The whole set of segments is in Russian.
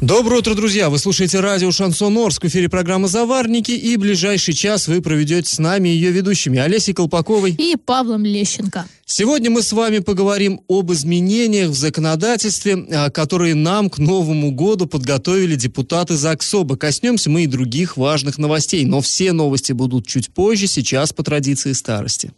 Доброе утро, друзья! Вы слушаете радио «Шансон Орск» в эфире программы «Заварники» и ближайший час вы проведете с нами ее ведущими Олесей Колпаковой и Павлом Лещенко. Сегодня мы с вами поговорим об изменениях в законодательстве, а, которые нам к Новому году подготовили депутаты ЗАГСОБа. Коснемся мы и других важных новостей, но все новости будут чуть позже, сейчас по традиции старости.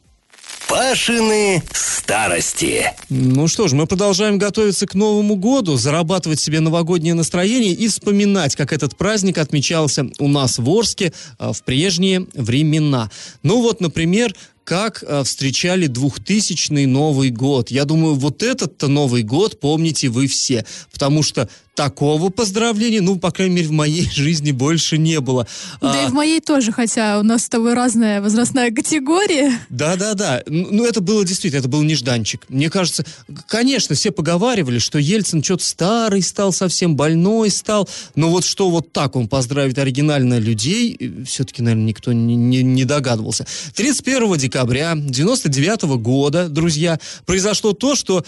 Пашины старости. Ну что ж, мы продолжаем готовиться к Новому году, зарабатывать себе новогоднее настроение и вспоминать, как этот праздник отмечался у нас в Орске а, в прежние времена. Ну вот, например, как э, встречали 2000 Новый год. Я думаю, вот этот-то Новый год помните вы все, потому что такого поздравления, ну, по крайней мере, в моей жизни больше не было. Да а, и в моей тоже, хотя у нас с тобой разная возрастная категория. Да-да-да. Ну, это было действительно, это был нежданчик. Мне кажется, конечно, все поговаривали, что Ельцин что-то старый стал, совсем больной стал, но вот что вот так он поздравит оригинально людей, э, все-таки, наверное, никто не, не, не догадывался. 31 декабря 99 года, друзья, произошло то, что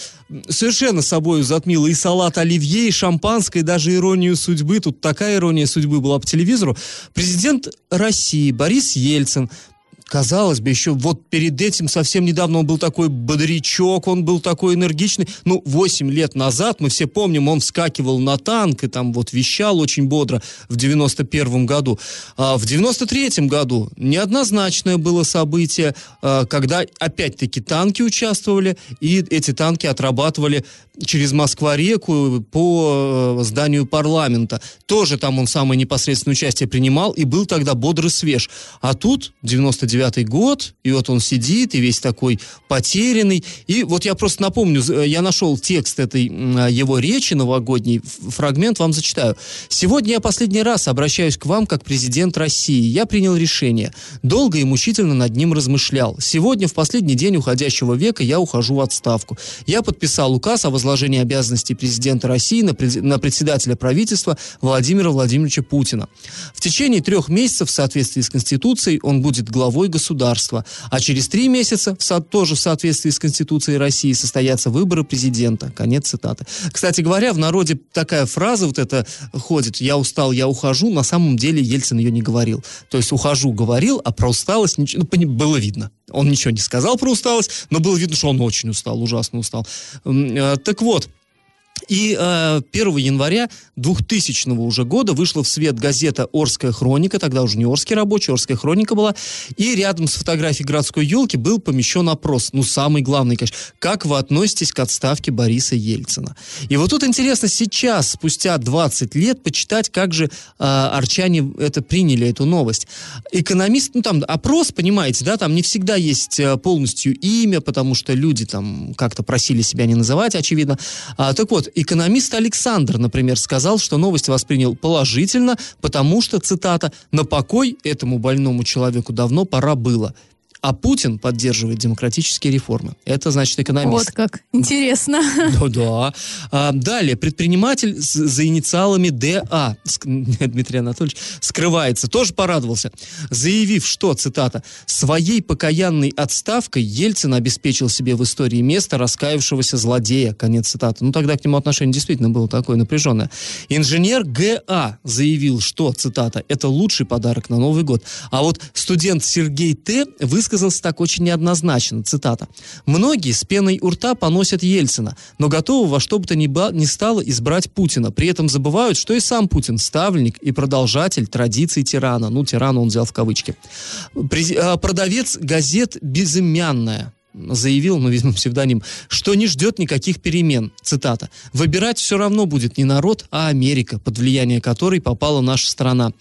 совершенно собой затмило и салат оливье, и шампан шампанское, даже иронию судьбы, тут такая ирония судьбы была по телевизору, президент России Борис Ельцин Казалось бы, еще вот перед этим совсем недавно он был такой бодрячок, он был такой энергичный. Ну, 8 лет назад, мы все помним, он вскакивал на танк и там вот вещал очень бодро в 91 году. А в 93 году неоднозначное было событие, а, когда опять-таки танки участвовали, и эти танки отрабатывали через Москва-реку по э, зданию парламента. Тоже там он самое непосредственное участие принимал и был тогда бодрый свеж. А тут 99 год, и вот он сидит, и весь такой потерянный. И вот я просто напомню, э, я нашел текст этой его речи новогодней, фрагмент вам зачитаю. «Сегодня я последний раз обращаюсь к вам как президент России. Я принял решение. Долго и мучительно над ним размышлял. Сегодня, в последний день уходящего века, я ухожу в отставку. Я подписал указ о возложении обязанностей президента России на, на председателя правительства Владимира Владимировича Путина. В течение трех месяцев в соответствии с Конституцией он будет главой государства, а через три месяца в, тоже в соответствии с Конституцией России состоятся выборы президента. Конец цитаты. Кстати говоря, в народе такая фраза вот эта ходит «я устал, я ухожу», на самом деле Ельцин ее не говорил. То есть «ухожу» говорил, а про усталость ничего, ну, было видно. Он ничего не сказал про усталость, но было видно, что он очень устал, ужасно устал. Э, так вот, и э, 1 января 2000 уже года вышла в свет газета «Орская хроника», тогда уже не «Орский рабочий», «Орская хроника» была, и рядом с фотографией городской елки был помещен опрос, ну, самый главный, конечно, как вы относитесь к отставке Бориса Ельцина. И вот тут интересно сейчас, спустя 20 лет, почитать, как же э, арчане это приняли, эту новость. Экономист, ну, там, опрос, понимаете, да, там не всегда есть э, полностью имя, потому что люди там как-то просили себя не называть, очевидно. А, так вот, экономист Александр, например, сказал, что новость воспринял положительно, потому что, цитата, «на покой этому больному человеку давно пора было а Путин поддерживает демократические реформы. Это значит экономист. Вот как. Интересно. Да-да. А, далее. Предприниматель с, за инициалами ДА, Дмитрий Анатольевич, скрывается. Тоже порадовался. Заявив, что, цитата, «своей покаянной отставкой Ельцин обеспечил себе в истории место раскаявшегося злодея». Конец цитаты. Ну, тогда к нему отношение действительно было такое напряженное. Инженер ГА заявил, что, цитата, «это лучший подарок на Новый год». А вот студент Сергей Т. высказал высказался так очень неоднозначно, цитата. «Многие с пеной у рта поносят Ельцина, но готовы во что бы то ни, ни стало избрать Путина. При этом забывают, что и сам Путин ставленник и продолжатель традиций тирана». Ну, тирана он взял в кавычки. А, продавец газет «Безымянная» заявил, ну, видимо, псевдоним, что не ждет никаких перемен. Цитата. «Выбирать все равно будет не народ, а Америка, под влияние которой попала наша страна».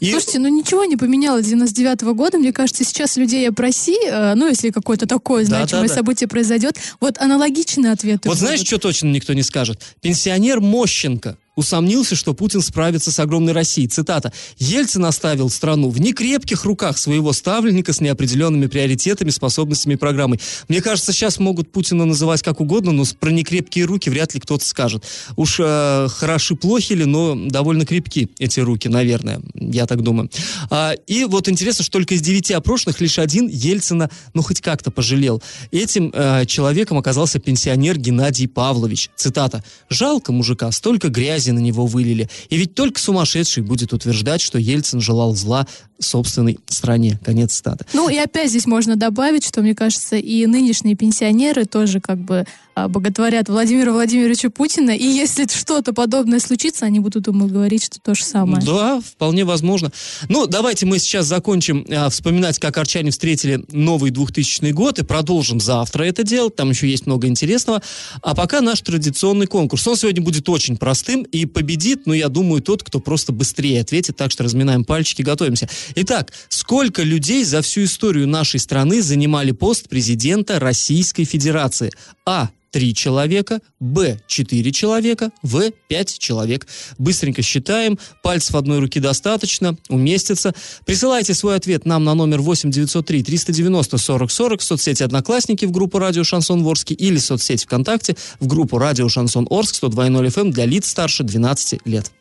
И... Слушайте, ну ничего не поменялось 99 -го года. Мне кажется, сейчас людей опроси, э, ну, если какое-то такое значимое да, да, событие произойдет, вот аналогичный ответ. Вот знаешь, что точно никто не скажет? Пенсионер Мощенко усомнился, что Путин справится с огромной Россией. Цитата. «Ельцин оставил страну в некрепких руках своего ставленника с неопределенными приоритетами, способностями и программой». Мне кажется, сейчас могут Путина называть как угодно, но про некрепкие руки вряд ли кто-то скажет. Уж э, хороши, плохи ли, но довольно крепки эти руки, наверное, я так думаю. А, и вот интересно, что только из девяти опрошенных лишь один Ельцина, ну, хоть как-то пожалел. Этим э, человеком оказался пенсионер Геннадий Павлович. Цитата. «Жалко мужика, столько грязи на него вылили. И ведь только сумасшедший будет утверждать, что Ельцин желал зла собственной стране». Конец цитаты. Ну и опять здесь можно добавить, что, мне кажется, и нынешние пенсионеры тоже как бы а, боготворят Владимира Владимировича Путина, и если что-то подобное случится, они будут ему говорить, что то же самое. Да, вполне возможно. Ну, давайте мы сейчас закончим а, вспоминать, как арчане встретили новый 2000 год, и продолжим завтра это делать, там еще есть много интересного. А пока наш традиционный конкурс. Он сегодня будет очень простым, и победит, ну, я думаю, тот, кто просто быстрее ответит, так что разминаем пальчики, готовимся. Итак, сколько людей за всю историю нашей страны занимали пост президента Российской Федерации? А. Три человека, Б. Четыре человека, В. Пять человек. Быстренько считаем, пальцев одной руки достаточно, уместится. Присылайте свой ответ нам на номер 8 903 390 40 40 в соцсети «Одноклассники» в группу «Радио Шансон Орск» или в соцсети ВКонтакте в группу «Радио Шансон Орск» 102.0 FM эм для лиц старше 12 лет.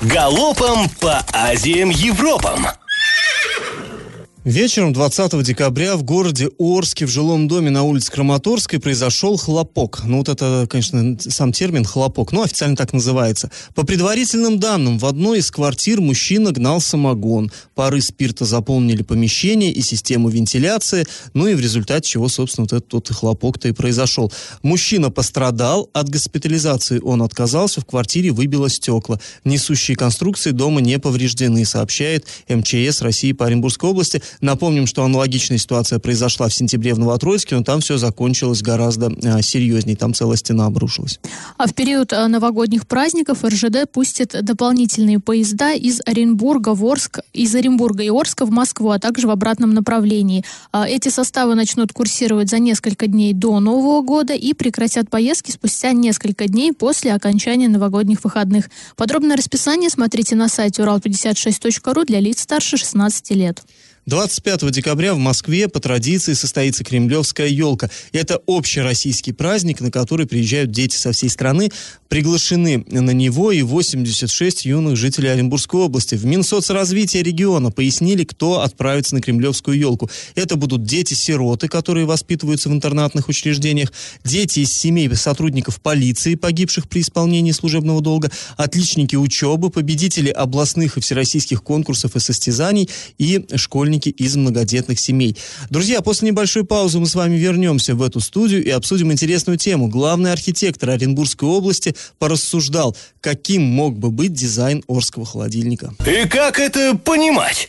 Галопом по Азиям Европам! Вечером 20 декабря в городе Орске в жилом доме на улице Краматорской произошел хлопок. Ну вот это, конечно, сам термин хлопок, но официально так называется. По предварительным данным, в одной из квартир мужчина гнал самогон. Пары спирта заполнили помещение и систему вентиляции, ну и в результате чего, собственно, вот этот тот хлопок-то и произошел. Мужчина пострадал, от госпитализации он отказался, в квартире выбило стекла. Несущие конструкции дома не повреждены, сообщает МЧС России по Оренбургской области. Напомним, что аналогичная ситуация произошла в сентябре в Новотроицке, но там все закончилось гораздо а, серьезнее. Там целая стена обрушилась. А в период а, новогодних праздников РЖД пустит дополнительные поезда из Оренбурга в Орск, из Оренбурга и Орска в Москву, а также в обратном направлении. А, эти составы начнут курсировать за несколько дней до Нового года и прекратят поездки спустя несколько дней после окончания новогодних выходных. Подробное расписание смотрите на сайте урал56.ру для лиц старше 16 лет. 25 декабря в Москве по традиции состоится Кремлевская елка. Это общероссийский праздник, на который приезжают дети со всей страны. Приглашены на него и 86 юных жителей Оренбургской области. В Минсоцразвитие региона пояснили, кто отправится на Кремлевскую елку. Это будут дети-сироты, которые воспитываются в интернатных учреждениях, дети из семей сотрудников полиции, погибших при исполнении служебного долга, отличники учебы, победители областных и всероссийских конкурсов и состязаний и школьники школьники из многодетных семей. Друзья, после небольшой паузы мы с вами вернемся в эту студию и обсудим интересную тему. Главный архитектор Оренбургской области порассуждал, каким мог бы быть дизайн Орского холодильника. И как это понимать?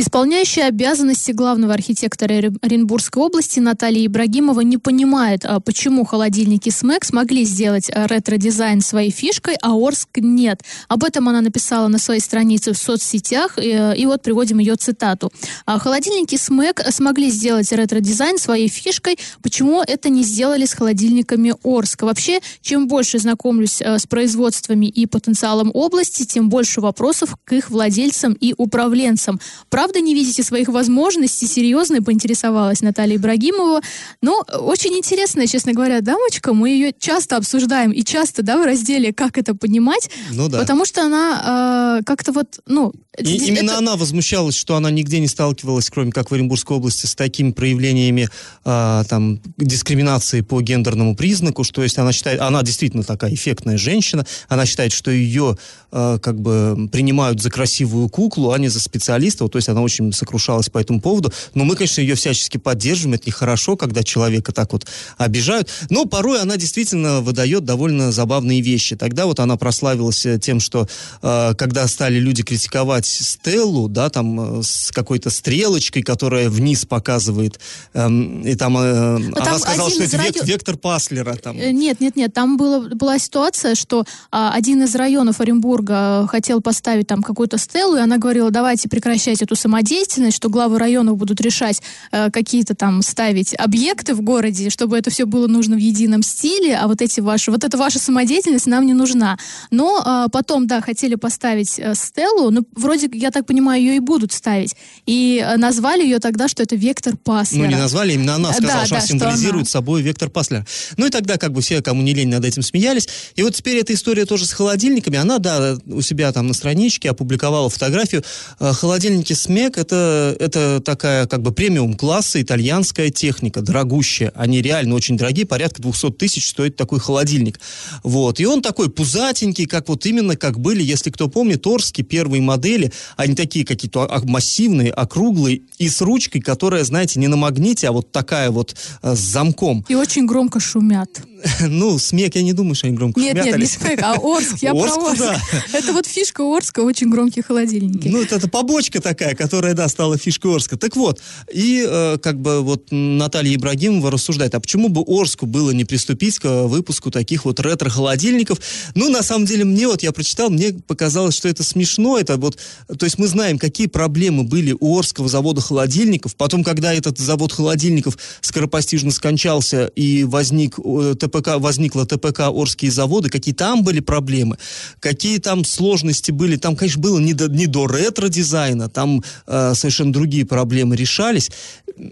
Исполняющая обязанности главного архитектора Оренбургской области Наталья Ибрагимова не понимает, а почему холодильники Smeg смогли сделать а, ретро-дизайн своей фишкой, а Орск нет. Об этом она написала на своей странице в соцсетях, и, и вот приводим ее цитату. «А холодильники Smeg смогли сделать ретро-дизайн своей фишкой, почему это не сделали с холодильниками Орска? Вообще, чем больше знакомлюсь с производствами и потенциалом области, тем больше вопросов к их владельцам и управленцам. Правда, правда не видите своих возможностей? Серьезно поинтересовалась Наталья Ибрагимова. Ну, очень интересная, честно говоря, дамочка. Мы ее часто обсуждаем и часто, да, в разделе «Как это понимать?» Ну да. Потому что она э, как-то вот, ну... И, это... Именно она возмущалась, что она нигде не сталкивалась, кроме как в Оренбургской области, с такими проявлениями э, там, дискриминации по гендерному признаку, что есть она считает, она действительно такая эффектная женщина, она считает, что ее э, как бы принимают за красивую куклу, а не за специалиста, вот, то есть она очень сокрушалась по этому поводу. Но мы, конечно, ее всячески поддерживаем. Это нехорошо, когда человека так вот обижают. Но порой она действительно выдает довольно забавные вещи. Тогда вот она прославилась э, тем, что э, когда стали люди критиковать Стеллу, да, там э, с какой-то стрелочкой, которая вниз показывает, э, и там, э, там она сказала, что это район... вектор Паслера. Там. Э, нет, нет, нет, там было, была ситуация, что а, один из районов Оренбурга хотел поставить там какую-то стелу, и она говорила, давайте прекращать эту самодеятельность, что главы районов будут решать э, какие-то там ставить объекты в городе, чтобы это все было нужно в едином стиле, а вот эти ваши, вот эта ваша самодеятельность нам не нужна. Но э, потом, да, хотели поставить э, Стеллу, ну, вроде, я так понимаю, ее и будут ставить. И э, назвали ее тогда, что это вектор Паслера. Ну, не назвали, именно она сказала, Да, что да, она что символизирует она. собой вектор Паслера. Ну и тогда как бы все, кому не лень, над этим смеялись. И вот теперь эта история тоже с холодильниками. Она, да, у себя там на страничке опубликовала фотографию. Э, Холодильники СМЕК это, это такая как бы премиум класса итальянская техника, дорогущая. Они реально очень дорогие, порядка 200 тысяч стоит такой холодильник. Вот. И он такой пузатенький, как вот именно как были, если кто помнит, Орские первые модели, они такие какие-то а- массивные, округлые и с ручкой, которая, знаете, не на магните, а вот такая вот э, с замком. И очень громко шумят. Ну, СМЕК, я не думаю, что они громко Нет, шумят, нет, не Алис. СМЭК, а Орск. Я Орск, про Орск. да. Это вот фишка Орска, очень громкие холодильники. Ну, это, это побочка такая, которая, да, стала фишкой Орска. Так вот, и э, как бы вот Наталья Ибрагимова рассуждает, а почему бы Орску было не приступить к выпуску таких вот ретро-холодильников? Ну, на самом деле, мне вот, я прочитал, мне показалось, что это смешно, это вот, то есть мы знаем, какие проблемы были у Орского завода холодильников, потом, когда этот завод холодильников скоропостижно скончался и возник э, ТПК, возникла ТПК Орские заводы, какие там были проблемы, какие там сложности были, там, конечно, было не до, не до ретро-дизайна, там э, совершенно другие проблемы решались,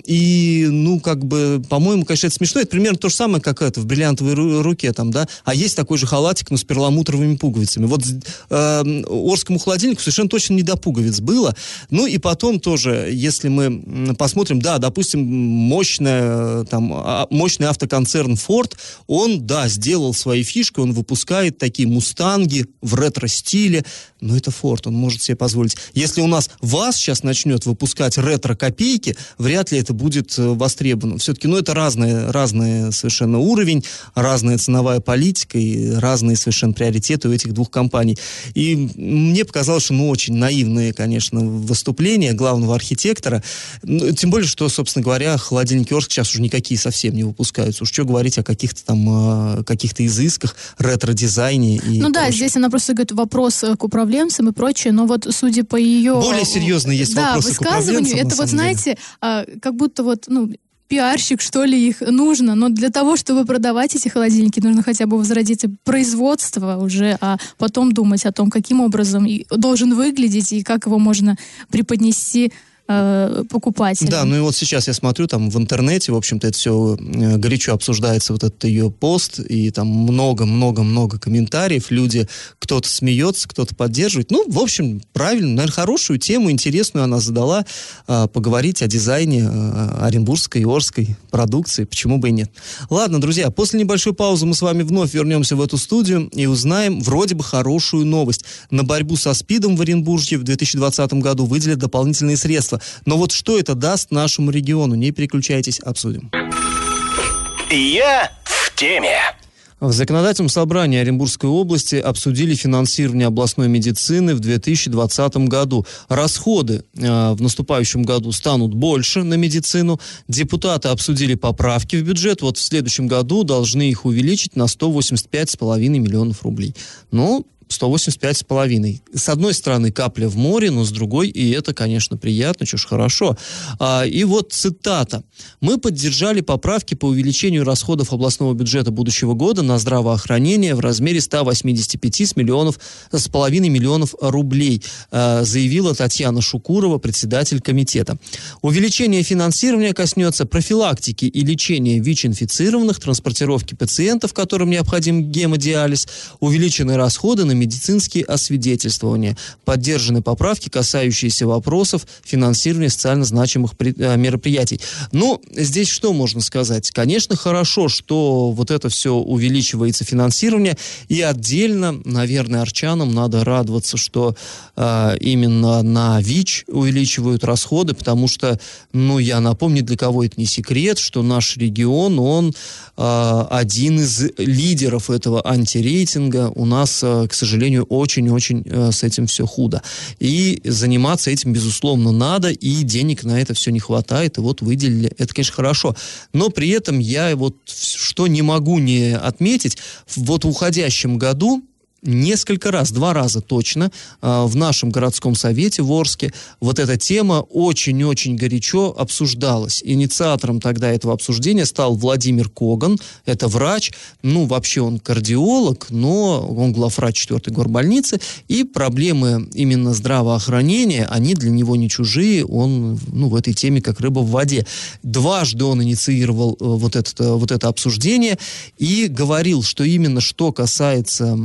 и, ну, как бы, по-моему, конечно, это смешно, это примерно то же самое, как это, в бриллиантовой ру- руке, там, да, а есть такой же халатик, но с перламутровыми пуговицами. Вот э, Орскому холодильнику совершенно точно не до пуговиц было. Ну, и потом тоже, если мы посмотрим, да, допустим, мощная, там, а- мощный автоконцерн Ford, он, да, сделал свои фишки, он выпускает такие мустанги в ретро-стиле, но это Ford, он может себе позволить. Если у нас ВАЗ сейчас начнет выпускать ретро-копейки, вряд ли это будет э, востребовано. Все-таки, ну, это разные, разные совершенно уровень, разная ценовая политика и разные совершенно приоритеты у этих двух компаний. И мне показалось, что, ну, очень наивные, конечно, выступления главного архитектора. Ну, тем более, что, собственно говоря, холодильники Орск сейчас уже никакие совсем не выпускаются. Уж что говорить о каких-то там, э, каких-то изысках, ретро-дизайне и Ну да, здесь она просто говорит вопрос к управленцам и прочее, но вот судя по ее... Более серьезные есть да, вопросы к высказыванию, на это вот, деле. знаете, а, как будто вот, ну, пиарщик, что ли, их нужно, но для того, чтобы продавать эти холодильники, нужно хотя бы возродить производство уже, а потом думать о том, каким образом должен выглядеть и как его можно преподнести э, покупателям. Да, ну и вот сейчас я смотрю там в интернете, в общем-то, это все э, горячо обсуждается, вот этот ее пост, и там много-много-много комментариев, люди, кто-то смеется, кто-то поддерживает. Ну, в общем, правильно, наверное, хорошую тему, интересную она задала, э, поговорить о дизайне э, оренбургской и орской продукции, почему бы и нет. Ладно, друзья, после небольшой паузы мы с вами вновь вернемся в эту студию и узнаем вроде бы хорошую новость. На борьбу со СПИДом в Оренбурге в 2020 году выделят дополнительные средства. Но вот что это даст нашему региону? Не переключайтесь, обсудим. Я в теме. В законодательном собрании Оренбургской области обсудили финансирование областной медицины в 2020 году. Расходы э, в наступающем году станут больше на медицину. Депутаты обсудили поправки в бюджет. Вот в следующем году должны их увеличить на 185,5 миллионов рублей. Ну, 185 с половиной. С одной стороны капля в море, но с другой, и это, конечно, приятно, ж хорошо. А, и вот цитата. Мы поддержали поправки по увеличению расходов областного бюджета будущего года на здравоохранение в размере 185 с миллионов, с половиной миллионов рублей, а, заявила Татьяна Шукурова, председатель комитета. Увеличение финансирования коснется профилактики и лечения ВИЧ-инфицированных, транспортировки пациентов, которым необходим гемодиализ, увеличены расходы на медицинские освидетельствования, поддержаны поправки, касающиеся вопросов финансирования социально значимых э, мероприятий. Ну, здесь что можно сказать? Конечно, хорошо, что вот это все увеличивается финансирование, и отдельно, наверное, арчанам надо радоваться, что э, именно на ВИЧ увеличивают расходы, потому что, ну, я напомню, для кого это не секрет, что наш регион, он э, один из лидеров этого антирейтинга. У нас, э, к сожалению, очень-очень э, с этим все худо. И заниматься этим, безусловно, надо, и денег на это все не хватает, и вот выделили. Это, конечно, хорошо. Но при этом я вот что не могу не отметить, вот в уходящем году несколько раз, два раза точно, э, в нашем городском совете в Орске вот эта тема очень-очень горячо обсуждалась. Инициатором тогда этого обсуждения стал Владимир Коган, это врач, ну, вообще он кардиолог, но он главврач 4 горбольницы, и проблемы именно здравоохранения, они для него не чужие, он, ну, в этой теме как рыба в воде. Дважды он инициировал э, вот это, вот это обсуждение и говорил, что именно что касается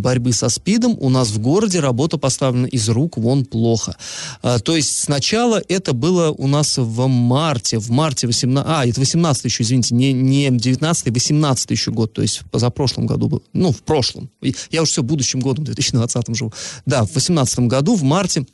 борьбы со СПИДом, у нас в городе работа поставлена из рук вон плохо. А, то есть сначала это было у нас в марте, в марте 18... А, это 18 еще, извините, не, не 19 18 еще год, то есть позапрошлом году был. Ну, в прошлом. Я уже все будущим годом, 2020 живу. Да, в 18 году, в марте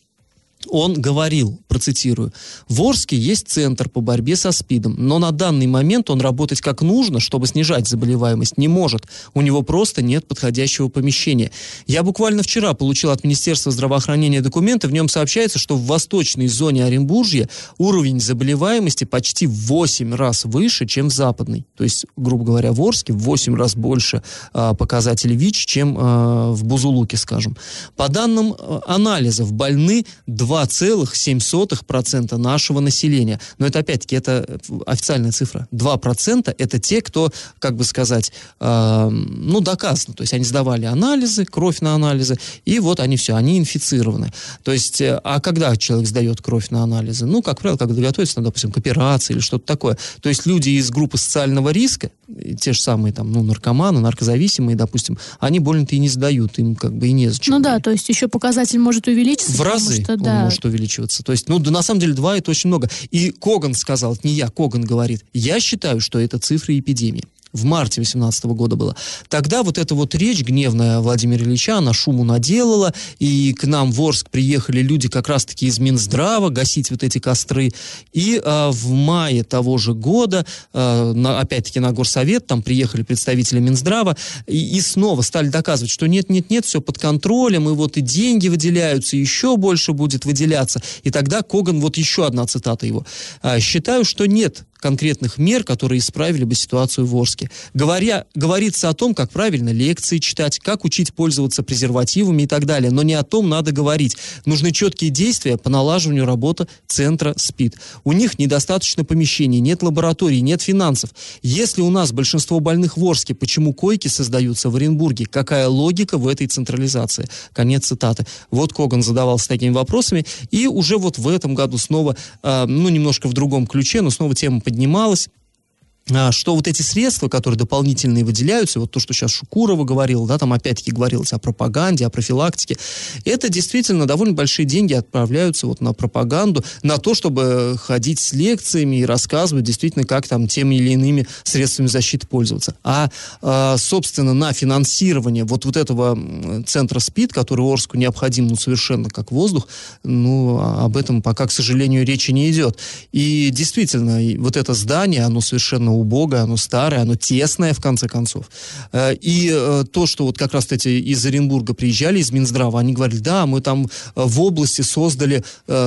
он говорил, процитирую, в Орске есть центр по борьбе со СПИДом, но на данный момент он работать как нужно, чтобы снижать заболеваемость, не может. У него просто нет подходящего помещения. Я буквально вчера получил от Министерства здравоохранения документы, в нем сообщается, что в восточной зоне Оренбуржья уровень заболеваемости почти в 8 раз выше, чем в западной. То есть, грубо говоря, в Орске в 8 раз больше а, показателей ВИЧ, чем а, в Бузулуке, скажем. По данным а, анализов, больны 2 2,7% нашего населения. Но это опять-таки это официальная цифра. 2% это те, кто, как бы сказать, э, ну, доказано. То есть они сдавали анализы, кровь на анализы, и вот они все, они инфицированы. То есть, э, а когда человек сдает кровь на анализы? Ну, как правило, когда готовится, ну, допустим, к операции или что-то такое. То есть люди из группы социального риска, те же самые там, ну, наркоманы, наркозависимые, допустим, они больно-то и не сдают, им как бы и незачем. Ну да, то есть еще показатель может увеличиться. В разы что, да, может увеличиваться. То есть, ну, да, на самом деле, два это очень много. И Коган сказал, не я, Коган говорит, я считаю, что это цифры эпидемии в марте 18 года было. Тогда вот эта вот речь гневная Владимира Ильича, она шуму наделала, и к нам в Орск приехали люди как раз-таки из Минздрава гасить вот эти костры. И э, в мае того же года, э, опять-таки на Горсовет, там приехали представители Минздрава, и, и снова стали доказывать, что нет-нет-нет, все под контролем, и вот и деньги выделяются, еще больше будет выделяться. И тогда Коган, вот еще одна цитата его, э, «Считаю, что нет конкретных мер, которые исправили бы ситуацию в Орске. Говоря, говорится о том, как правильно лекции читать, как учить пользоваться презервативами и так далее, но не о том надо говорить. Нужны четкие действия по налаживанию работы центра СПИД. У них недостаточно помещений, нет лабораторий, нет финансов. Если у нас большинство больных в Орске, почему койки создаются в Оренбурге? Какая логика в этой централизации? Конец цитаты. Вот Коган задавался такими вопросами, и уже вот в этом году снова, э, ну, немножко в другом ключе, но снова тема поднималась. А, что вот эти средства, которые дополнительные выделяются, вот то, что сейчас Шукурова говорил, да, там опять-таки говорилось о пропаганде, о профилактике, это действительно довольно большие деньги отправляются вот на пропаганду, на то, чтобы ходить с лекциями и рассказывать действительно, как там теми или иными средствами защиты пользоваться. А, а собственно, на финансирование вот, вот этого центра СПИД, который Орску необходим, ну, совершенно как воздух, ну, а об этом пока, к сожалению, речи не идет. И действительно, вот это здание, оно совершенно убогое, оно старое, оно тесное, в конце концов. Э, и э, то, что вот как раз эти из Оренбурга приезжали, из Минздрава, они говорили, да, мы там э, в области создали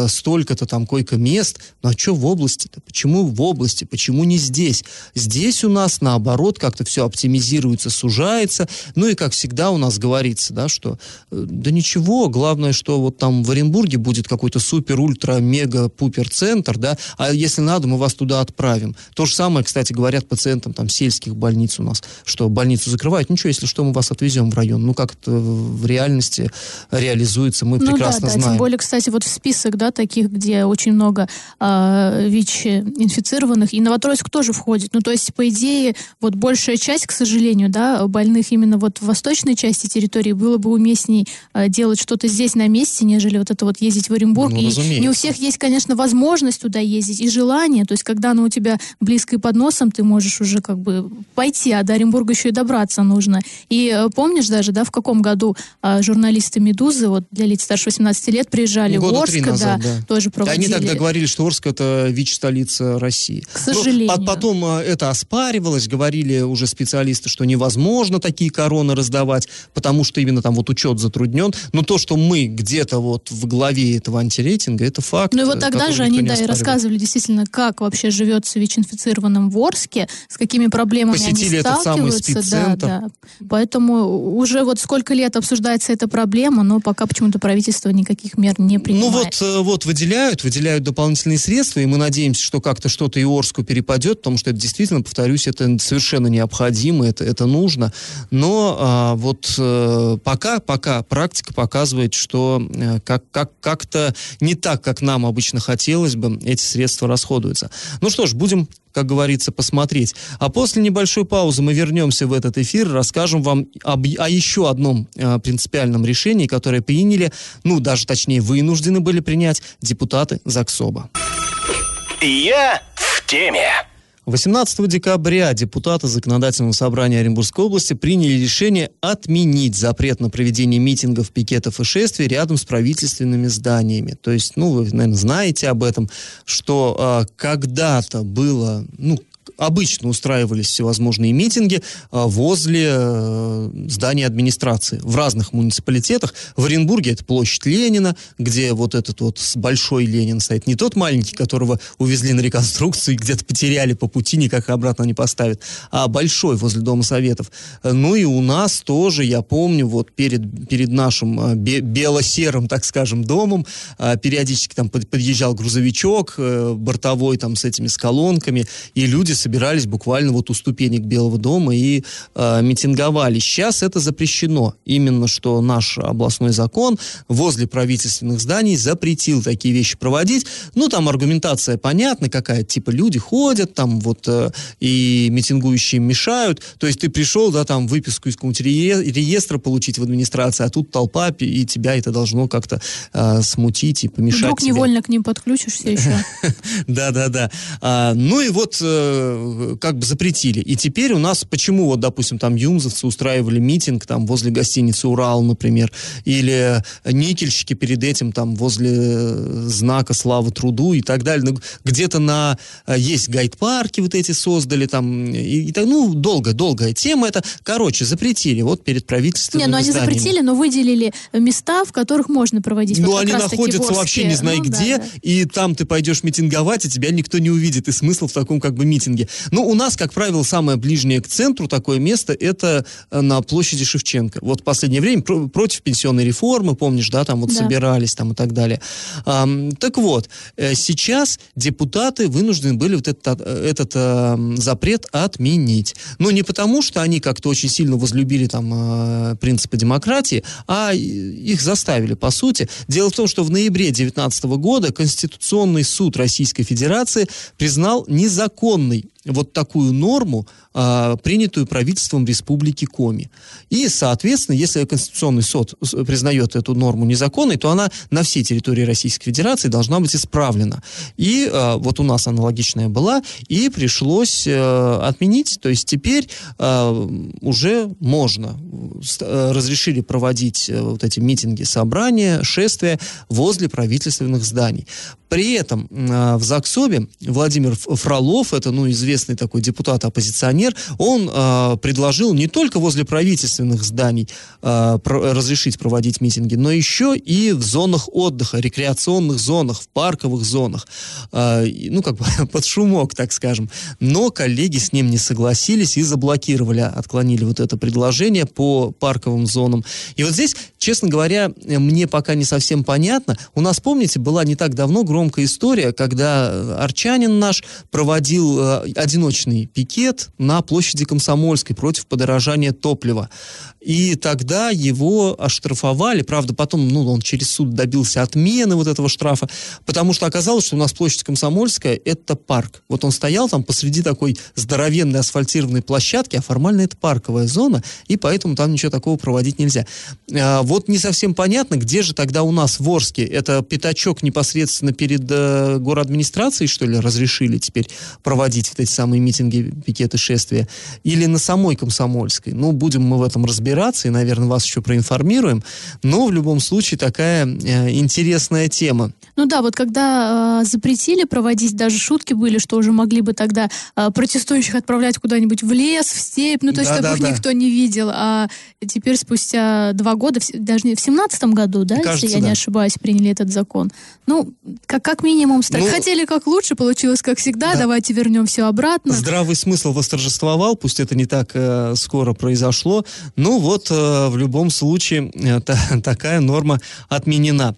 столько-то там койко-мест. Ну а что в области-то? Почему в области? Почему не здесь? Здесь у нас, наоборот, как-то все оптимизируется, сужается. Ну и, как всегда, у нас говорится, да, что да ничего, главное, что вот там в Оренбурге будет какой-то супер-ультра-мега-пупер-центр, да, а если надо, мы вас туда отправим. То же самое, кстати говоря, говорят пациентам там сельских больниц у нас, что больницу закрывают, ничего, если что, мы вас отвезем в район. Ну, как это в реальности реализуется, мы ну, прекрасно да, да, знаем. Тем более, кстати, вот в список, да, таких, где очень много э, ВИЧ-инфицированных, и Новотроицк тоже входит. Ну, то есть, по идее, вот большая часть, к сожалению, да, больных именно вот в восточной части территории было бы уместней э, делать что-то здесь на месте, нежели вот это вот ездить в Оренбург. Ну, и не у всех есть, конечно, возможность туда ездить и желание. То есть, когда оно у тебя близко и под носом, ты можешь уже как бы пойти, а до Оренбурга еще и добраться нужно. И э, помнишь даже, да, в каком году а, журналисты «Медузы» вот для лиц старше 18 лет приезжали Года в Орск, назад, да, да, тоже проводили. Они тогда говорили, что Орск это ВИЧ-столица России. К сожалению. Но, потом а, это оспаривалось, говорили уже специалисты, что невозможно такие короны раздавать, потому что именно там вот учет затруднен. Но то, что мы где-то вот в главе этого антирейтинга, это факт. Ну и вот тогда же они, да, и рассказывали действительно, как вообще живется ВИЧ-инфицированным в Орске, Орске, с какими проблемами Посетили они этот самый сталкиваются. Да, да. Поэтому уже вот сколько лет обсуждается эта проблема, но пока почему-то правительство никаких мер не принимает. Ну вот, э, вот выделяют, выделяют дополнительные средства, и мы надеемся, что как-то что-то и Орску перепадет, потому что это действительно, повторюсь, это совершенно необходимо, это, это нужно. Но а, вот а, пока, пока практика показывает, что а, как, как, как-то не так, как нам обычно хотелось бы, эти средства расходуются. Ну что ж, будем как говорится, посмотреть. А после небольшой паузы мы вернемся в этот эфир, расскажем вам об, о еще одном э, принципиальном решении, которое приняли, ну, даже точнее, вынуждены были принять депутаты ЗАГСОБа. Я в теме. 18 декабря депутаты Законодательного собрания Оренбургской области приняли решение отменить запрет на проведение митингов, пикетов и шествий рядом с правительственными зданиями. То есть, ну, вы, наверное, знаете об этом, что э, когда-то было, ну, обычно устраивались всевозможные митинги а, возле э, здания администрации в разных муниципалитетах. В Оренбурге это площадь Ленина, где вот этот вот большой Ленин стоит. Не тот маленький, которого увезли на реконструкцию и где-то потеряли по пути, никак обратно не поставят, а большой возле Дома Советов. Ну и у нас тоже, я помню, вот перед, перед нашим а, бело-серым, так скажем, домом а, периодически там подъезжал грузовичок э, бортовой там с этими с колонками, и люди собирались буквально вот у ступенек Белого дома и э, митинговали. Сейчас это запрещено. Именно что наш областной закон возле правительственных зданий запретил такие вещи проводить. Ну, там аргументация понятна какая, типа люди ходят, там вот э, и митингующие мешают. То есть ты пришел, да, там выписку из какого-нибудь реестра получить в администрации, а тут толпа, и тебя это должно как-то э, смутить и помешать Вдруг тебе. невольно к ним подключишься еще. Да-да-да. А, ну и вот э, как бы запретили. И теперь у нас, почему вот, допустим, там юмзовцы устраивали митинг там возле гостиницы «Урал», например, или никельщики перед этим там возле э, знака «Слава труду» и так далее. Ну, где-то на... Э, есть гайд-парки вот эти создали там, и, и так, ну, долго-долгая тема это. Короче, запретили вот перед правительством. Не, ну они зданиями. запретили, но выделили места, в которых можно проводить. Ну, вот они находятся вообще не знаю ну, где, да, да. и там ты пойдешь митинговать, и тебя никто не увидит. И смысл в таком как бы митинге. Ну, у нас, как правило, самое ближнее к центру такое место это э, на площади Шевченко. Вот в последнее время про- против пенсионной реформы, помнишь, да, там вот да. собирались там и так далее. А, так вот, э, сейчас депутаты вынуждены были вот этот, э, этот а, запрет отменить. Но не потому, что они как-то очень сильно возлюбили там принципы демократии, а их заставили, по сути. Дело в том, что в ноябре 2019 года Конституционный суд Российской Федерации признал незаконной week. Вот такую норму, а, принятую правительством Республики Коми. И, соответственно, если Конституционный суд признает эту норму незаконной, то она на всей территории Российской Федерации должна быть исправлена. И а, вот у нас аналогичная была, и пришлось а, отменить. То есть теперь а, уже можно. А, разрешили проводить а, вот эти митинги, собрания, шествия возле правительственных зданий. При этом э, в ЗАГСОБе Владимир Фролов, это ну, известный такой депутат-оппозиционер, он э, предложил не только возле правительственных зданий э, про, разрешить проводить митинги, но еще и в зонах отдыха, рекреационных зонах, в парковых зонах. Э, ну, как бы под шумок, так скажем. Но коллеги с ним не согласились и заблокировали, отклонили вот это предложение по парковым зонам. И вот здесь, честно говоря, мне пока не совсем понятно. У нас, помните, была не так давно громкая громкая история, когда э, арчанин наш проводил э, одиночный пикет на площади Комсомольской против подорожания топлива. И тогда его оштрафовали, правда, потом, ну, он через суд добился отмены вот этого штрафа, потому что оказалось, что у нас площадь Комсомольская – это парк. Вот он стоял там посреди такой здоровенной асфальтированной площадки, а формально это парковая зона, и поэтому там ничего такого проводить нельзя. А, вот не совсем понятно, где же тогда у нас в Орске, это пятачок непосредственно перед э, администрацией, что ли, разрешили теперь проводить вот эти самые митинги, пикеты, шествия, или на самой Комсомольской. Ну, будем мы в этом разбираться и, наверное, вас еще проинформируем. Но в любом случае такая э, интересная тема. Ну да, вот когда э, запретили проводить, даже шутки были, что уже могли бы тогда э, протестующих отправлять куда-нибудь в лес, в степь, ну то есть, да, чтобы да, их да. никто не видел. А теперь спустя два года, в, даже не в семнадцатом году, да, Кажется, если я да. не ошибаюсь, приняли этот закон. Ну, как, как минимум, ну, хотели как лучше, получилось как всегда, да. давайте вернем все обратно обратно. Здравый смысл восторжествовал, пусть это не так э, скоро произошло, но вот э, в любом случае э, та, такая норма отменена.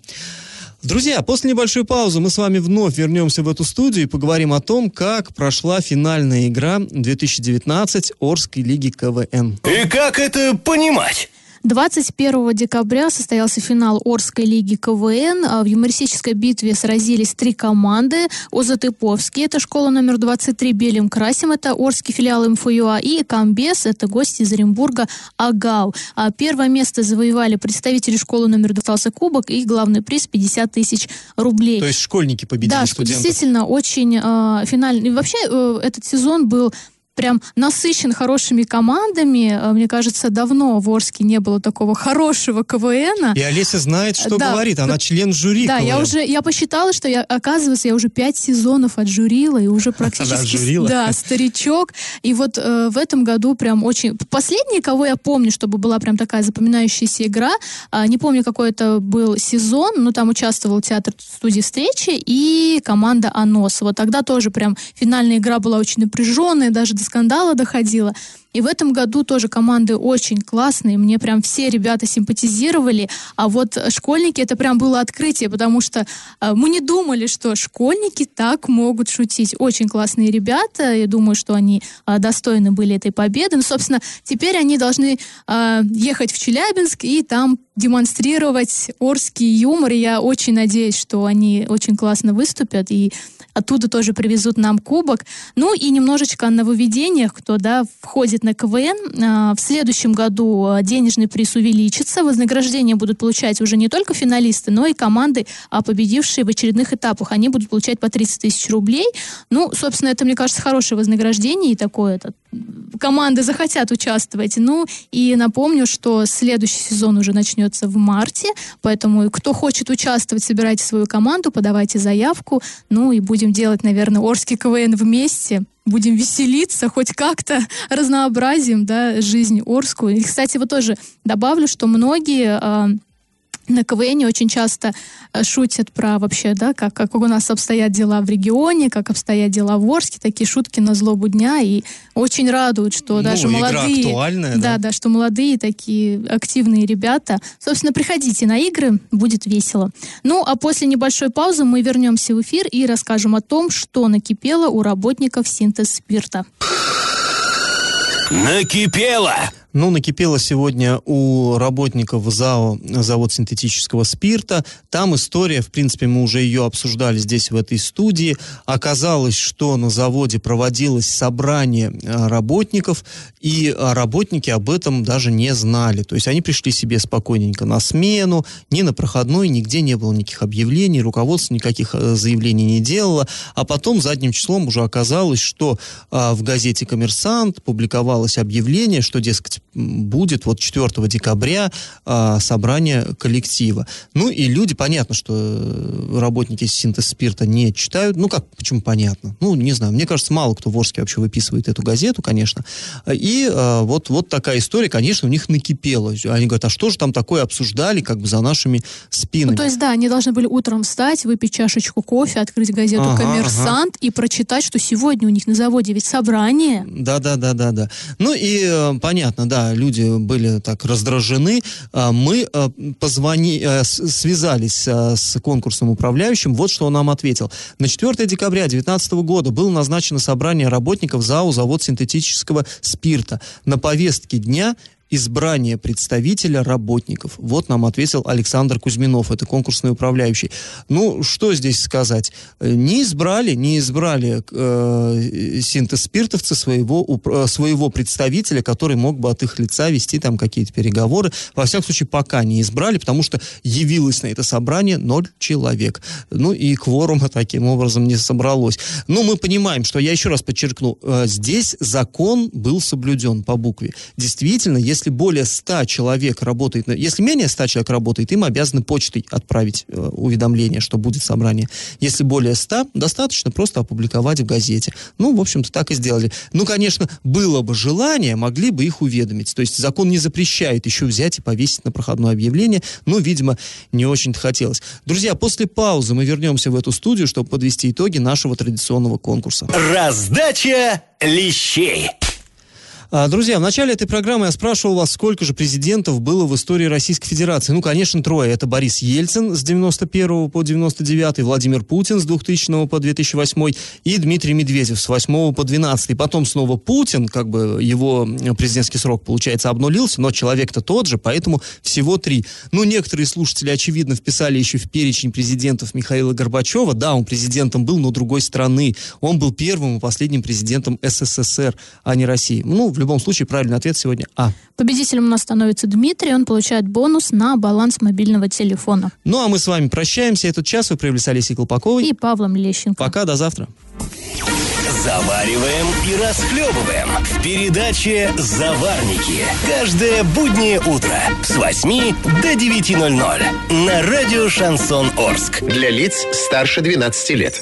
Друзья, после небольшой паузы мы с вами вновь вернемся в эту студию и поговорим о том, как прошла финальная игра 2019 Орской лиги КВН. И как это понимать? 21 декабря состоялся финал Орской лиги КВН. А в юмористической битве сразились три команды. Озатыповский, это школа номер 23, Белим Красим, это Орский филиал МФЮА, и Камбес, это гости из Оренбурга, Агау. А первое место завоевали представители школы номер 2, остался кубок и главный приз 50 тысяч рублей. То есть школьники победили да, студентов. действительно, очень э, финальный. Вообще, э, этот сезон был прям насыщен хорошими командами. Э, Мне кажется, давно в Орске не было такого хорошего КВНа. И Олеся знает, что Да, говорит. Она член жюри Да, я КВН. уже, я посчитала, что я, оказывается, я уже пять сезонов отжурила, и уже практически, да, старичок. И вот э, в этом году прям очень... Последний, кого я помню, чтобы была прям такая запоминающаяся игра, а, не помню, какой это был сезон, но там участвовал театр студии встречи и команда «Анос». Вот тогда тоже прям финальная игра была очень напряженная, даже до скандала доходила. И в этом году тоже команды очень классные, мне прям все ребята симпатизировали, а вот школьники это прям было открытие, потому что э, мы не думали, что школьники так могут шутить. Очень классные ребята, я думаю, что они э, достойны были этой победы. Ну, собственно, теперь они должны э, ехать в Челябинск и там демонстрировать орский юмор. И я очень надеюсь, что они очень классно выступят и оттуда тоже привезут нам кубок. Ну и немножечко о нововведениях, кто да, входит на КВН. А, В следующем году а, денежный приз увеличится, вознаграждение будут получать уже не только финалисты, но и команды, а, победившие в очередных этапах. Они будут получать по 30 тысяч рублей. Ну, собственно, это, мне кажется, хорошее вознаграждение и такое это, команды захотят участвовать. Ну, и напомню, что следующий сезон уже начнется в марте, поэтому кто хочет участвовать, собирайте свою команду, подавайте заявку, ну и будем делать, наверное, Орский КВН вместе. Будем веселиться, хоть как-то разнообразим, да, жизнь Орскую. И, кстати, вот тоже добавлю, что многие а, на КВН очень часто э, шутят про вообще, да, как, как у нас обстоят дела в регионе, как обстоят дела в Орске, такие шутки на злобу дня, и очень радуют, что Ну, даже игра молодые... актуальная, да, да. да, что молодые такие активные ребята. Собственно, приходите на игры, будет весело. Ну, а после небольшой паузы мы вернемся в эфир и расскажем о том, что накипело у работников синтез спирта. Накипело! Ну, накипело сегодня у работников ЗАО завод синтетического спирта. Там история, в принципе, мы уже ее обсуждали здесь, в этой студии. Оказалось, что на заводе проводилось собрание э, работников, и э, работники об этом даже не знали. То есть они пришли себе спокойненько на смену, ни на проходной, нигде не было никаких объявлений, руководство никаких э, заявлений не делало. А потом задним числом уже оказалось, что в газете «Коммерсант» публиковалось объявление, что, дескать, будет вот 4 декабря а, собрание коллектива. Ну и люди, понятно, что э, работники синтез спирта не читают. Ну как, почему понятно? Ну, не знаю, мне кажется, мало кто в Орске вообще выписывает эту газету, конечно. И а, вот, вот такая история, конечно, у них накипела. Они говорят, а что же там такое обсуждали как бы за нашими спинами? Ну, то есть, да, они должны были утром встать, выпить чашечку кофе, открыть газету Ага, «Коммерсант» и прочитать, что сегодня у них на заводе ведь собрание. Да, да, да, да, да. Ну и э, понятно, да, люди были так раздражены. А, Мы э, позвони, с- связались с конкурсным управляющим. Вот что он нам ответил. На 4 декабря 2019 года было назначено собрание работников ЗАО «Завод синтетического спирта». На повестке дня избрание представителя работников. Вот нам ответил Александр Кузьминов, это конкурсный управляющий. Ну, что здесь сказать? Э, Не избрали, не избрали э, синтез-спиртовцы своего, упр- э, своего представителя, который мог бы от их лица вести там какие-то переговоры. Во всяком случае, пока не избрали, потому что явилось на это собрание ноль человек. Ну и кворума таким образом не собралось. Но мы понимаем, что, я еще раз подчеркну, э, здесь закон был соблюден по букве. Действительно, если если более 100 человек работает, если менее 100 человек работает, им обязаны почтой отправить э, уведомление, что будет собрание. Если более 100, достаточно просто опубликовать в газете. Ну, в общем-то, так и сделали. Ну, конечно, было бы желание, могли бы их уведомить. То есть закон не запрещает еще взять и повесить на проходное объявление, но, видимо, не очень-то хотелось. Друзья, после паузы мы вернемся в эту студию, чтобы подвести итоги нашего традиционного конкурса. Раздача лещей. А, Друзья, в начале этой программы я спрашивал вас, сколько же президентов было в истории Российской Федерации. Ну, конечно, трое. Это Борис Ельцин с 91 по 99, Владимир Путин с 2000 по 2008 и Дмитрий Медведев с 8 по 12. Потом снова Путин, как бы его президентский срок, получается, обнулился, но человек-то тот же, поэтому всего три. Ну, некоторые слушатели, очевидно, вписали еще в перечень президентов Михаила Горбачева. Да, он президентом был, но другой страны. Он был первым и последним президентом СССР, а не России. Ну, в любом случае, правильный ответ сегодня А. Победителем у нас становится Дмитрий, он получает бонус на баланс мобильного телефона. Ну, а мы с вами прощаемся. Этот час вы провели с Алисой Колпаковой. И Павлом Лещенко. Пока, до завтра. Завариваем и расхлебываем в передаче «Заварники». Каждое буднее утро с 8 до 9.00 на радио «Шансон Орск». Для лиц старше 12 лет.